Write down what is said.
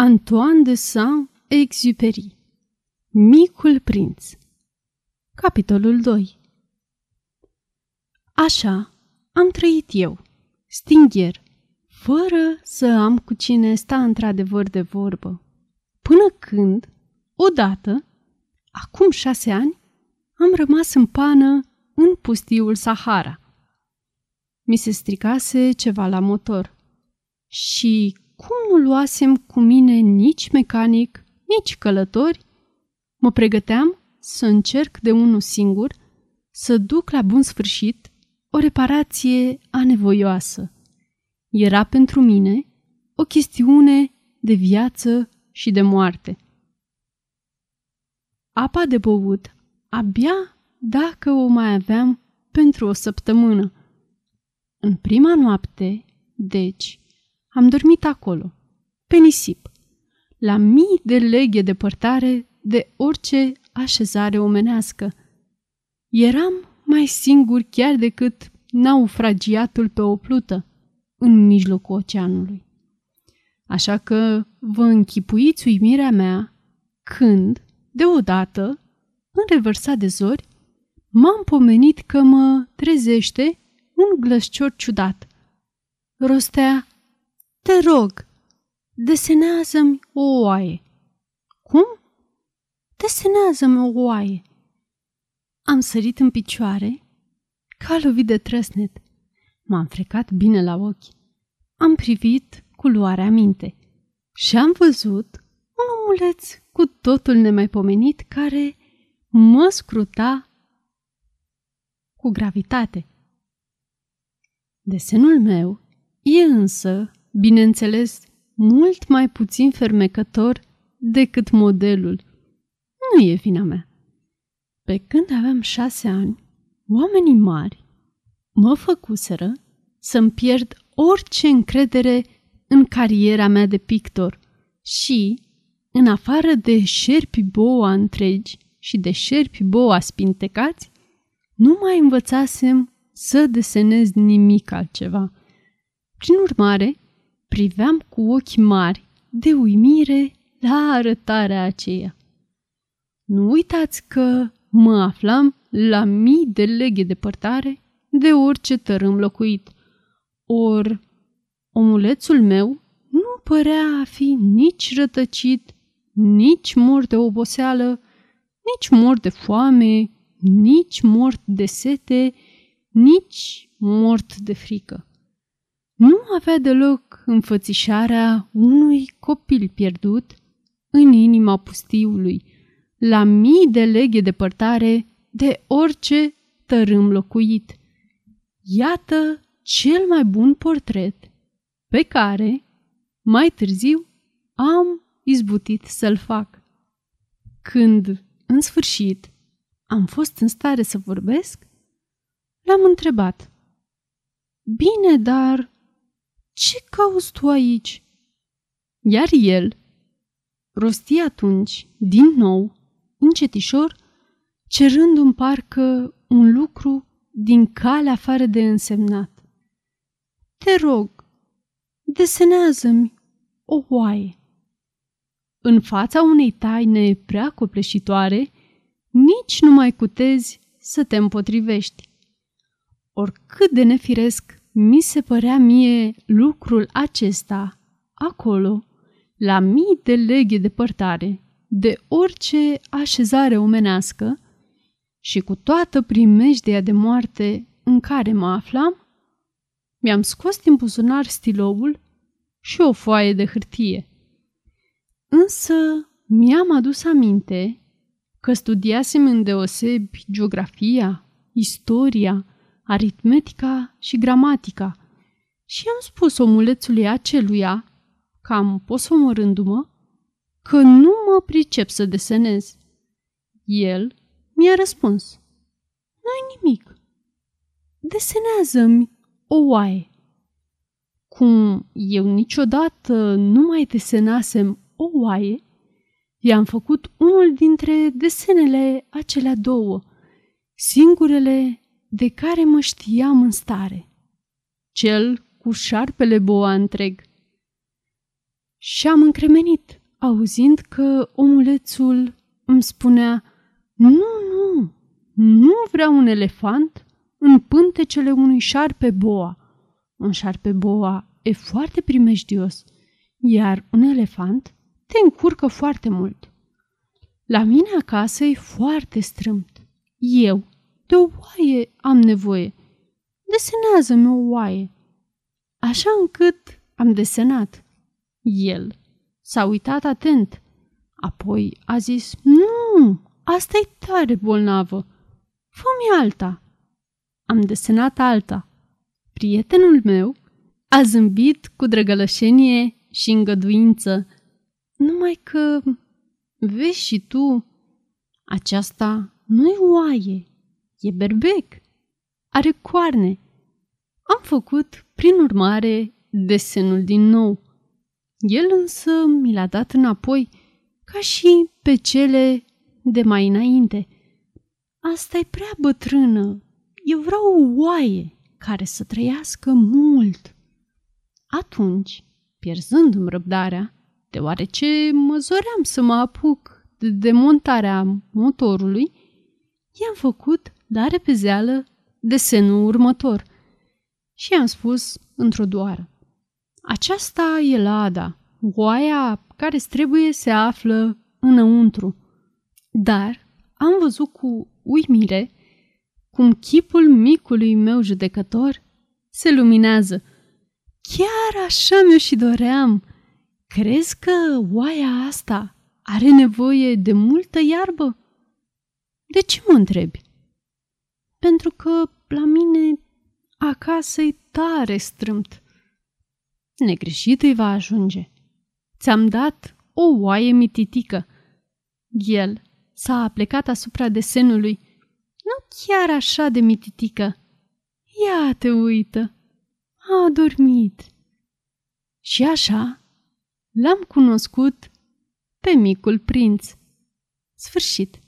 Antoine de Saint-Exupéry Micul prinț Capitolul 2 Așa am trăit eu, stingher, fără să am cu cine sta într-adevăr de vorbă. Până când, odată, acum șase ani, am rămas în pană în pustiul Sahara. Mi se stricase ceva la motor și cum nu luasem cu mine nici mecanic, nici călători, mă pregăteam să încerc de unul singur să duc la bun sfârșit o reparație anevoioasă. Era pentru mine o chestiune de viață și de moarte. Apa de băut abia dacă o mai aveam pentru o săptămână. În prima noapte, deci, am dormit acolo, pe nisip, la mii de leghe depărtare de orice așezare omenească. Eram mai singur chiar decât naufragiatul pe o plută în mijlocul oceanului. Așa că vă închipuiți uimirea mea când, deodată, în revărsat de zori, m-am pomenit că mă trezește un glăscior ciudat. Rostea te rog, desenează-mi o oaie. Cum? Desenează-mi o oaie. Am sărit în picioare, ca lovit de trăsnet. M-am frecat bine la ochi. Am privit cu luarea minte și am văzut un omuleț cu totul nemaipomenit care mă scruta cu gravitate. Desenul meu e însă bineînțeles, mult mai puțin fermecător decât modelul. Nu e vina mea. Pe când aveam șase ani, oamenii mari mă făcuseră să-mi pierd orice încredere în cariera mea de pictor și, în afară de șerpi boa întregi și de șerpi boa spintecați, nu mai învățasem să desenez nimic altceva. Prin urmare, priveam cu ochi mari de uimire la arătarea aceea. Nu uitați că mă aflam la mii de leghe depărtare de orice tărâm locuit, or omulețul meu nu părea a fi nici rătăcit, nici mort de oboseală, nici mort de foame, nici mort de sete, nici mort de frică nu avea deloc înfățișarea unui copil pierdut în inima pustiului, la mii de leghe depărtare de orice tărâm locuit. Iată cel mai bun portret pe care, mai târziu, am izbutit să-l fac. Când, în sfârșit, am fost în stare să vorbesc, l-am întrebat. Bine, dar ce cauți tu aici? Iar el rosti atunci, din nou, încetișor, cerându-mi parcă un lucru din calea afară de însemnat. Te rog, desenează-mi o oaie. În fața unei taine prea copleșitoare, nici nu mai cutezi să te împotrivești. Oricât de nefiresc mi se părea mie lucrul acesta, acolo, la mii de leghe depărtare, de orice așezare omenească și cu toată primejdia de moarte în care mă aflam, mi-am scos din buzunar stiloul și o foaie de hârtie. Însă mi-am adus aminte că studiasem îndeosebi geografia, istoria, aritmetica și gramatica. Și am spus omulețului aceluia, cam posomorându-mă, că nu mă pricep să desenez. El mi-a răspuns, nu-i nimic. Desenează-mi o oaie. Cum eu niciodată nu mai desenasem o oaie, i-am făcut unul dintre desenele acelea două, singurele de care mă știam în stare. Cel cu șarpele boa întreg. și am încremenit, auzind că omulețul îmi spunea Nu, nu, nu vreau un elefant în pântecele unui șarpe boa. Un șarpe boa e foarte primejdios, iar un elefant te încurcă foarte mult. La mine acasă e foarte strâmt. Eu, de o oaie, am nevoie. Desenează-mi o oaie. Așa încât am desenat. El s-a uitat atent. Apoi a zis, nu, asta e tare bolnavă. Fă-mi alta. Am desenat alta. Prietenul meu a zâmbit cu drăgălășenie și îngăduință, numai că, vezi și tu, aceasta nu e oaie, e berbec, are coarne. Am făcut, prin urmare, desenul din nou. El însă mi l-a dat înapoi, ca și pe cele de mai înainte. Asta e prea bătrână. Eu vreau o oaie care să trăiască mult. Atunci, pierzându-mi răbdarea, deoarece mă zoream să mă apuc de demontarea motorului, i-am făcut la repezeală desenul următor și i-am spus într-o doară. Aceasta e lada, oaia care trebuie se află înăuntru. Dar am văzut cu uimire cum chipul micului meu judecător se luminează. Chiar așa mi-o și doream. Crezi că oaia asta are nevoie de multă iarbă? De ce mă întrebi? Pentru că la mine acasă e tare strâmt. Negreșit îi va ajunge. Ți-am dat o oaie mititică. El s-a plecat asupra desenului. Nu chiar așa de mititică. Ia te uită. A dormit. Și așa l-am cunoscut pe micul prinț. Sfârșit.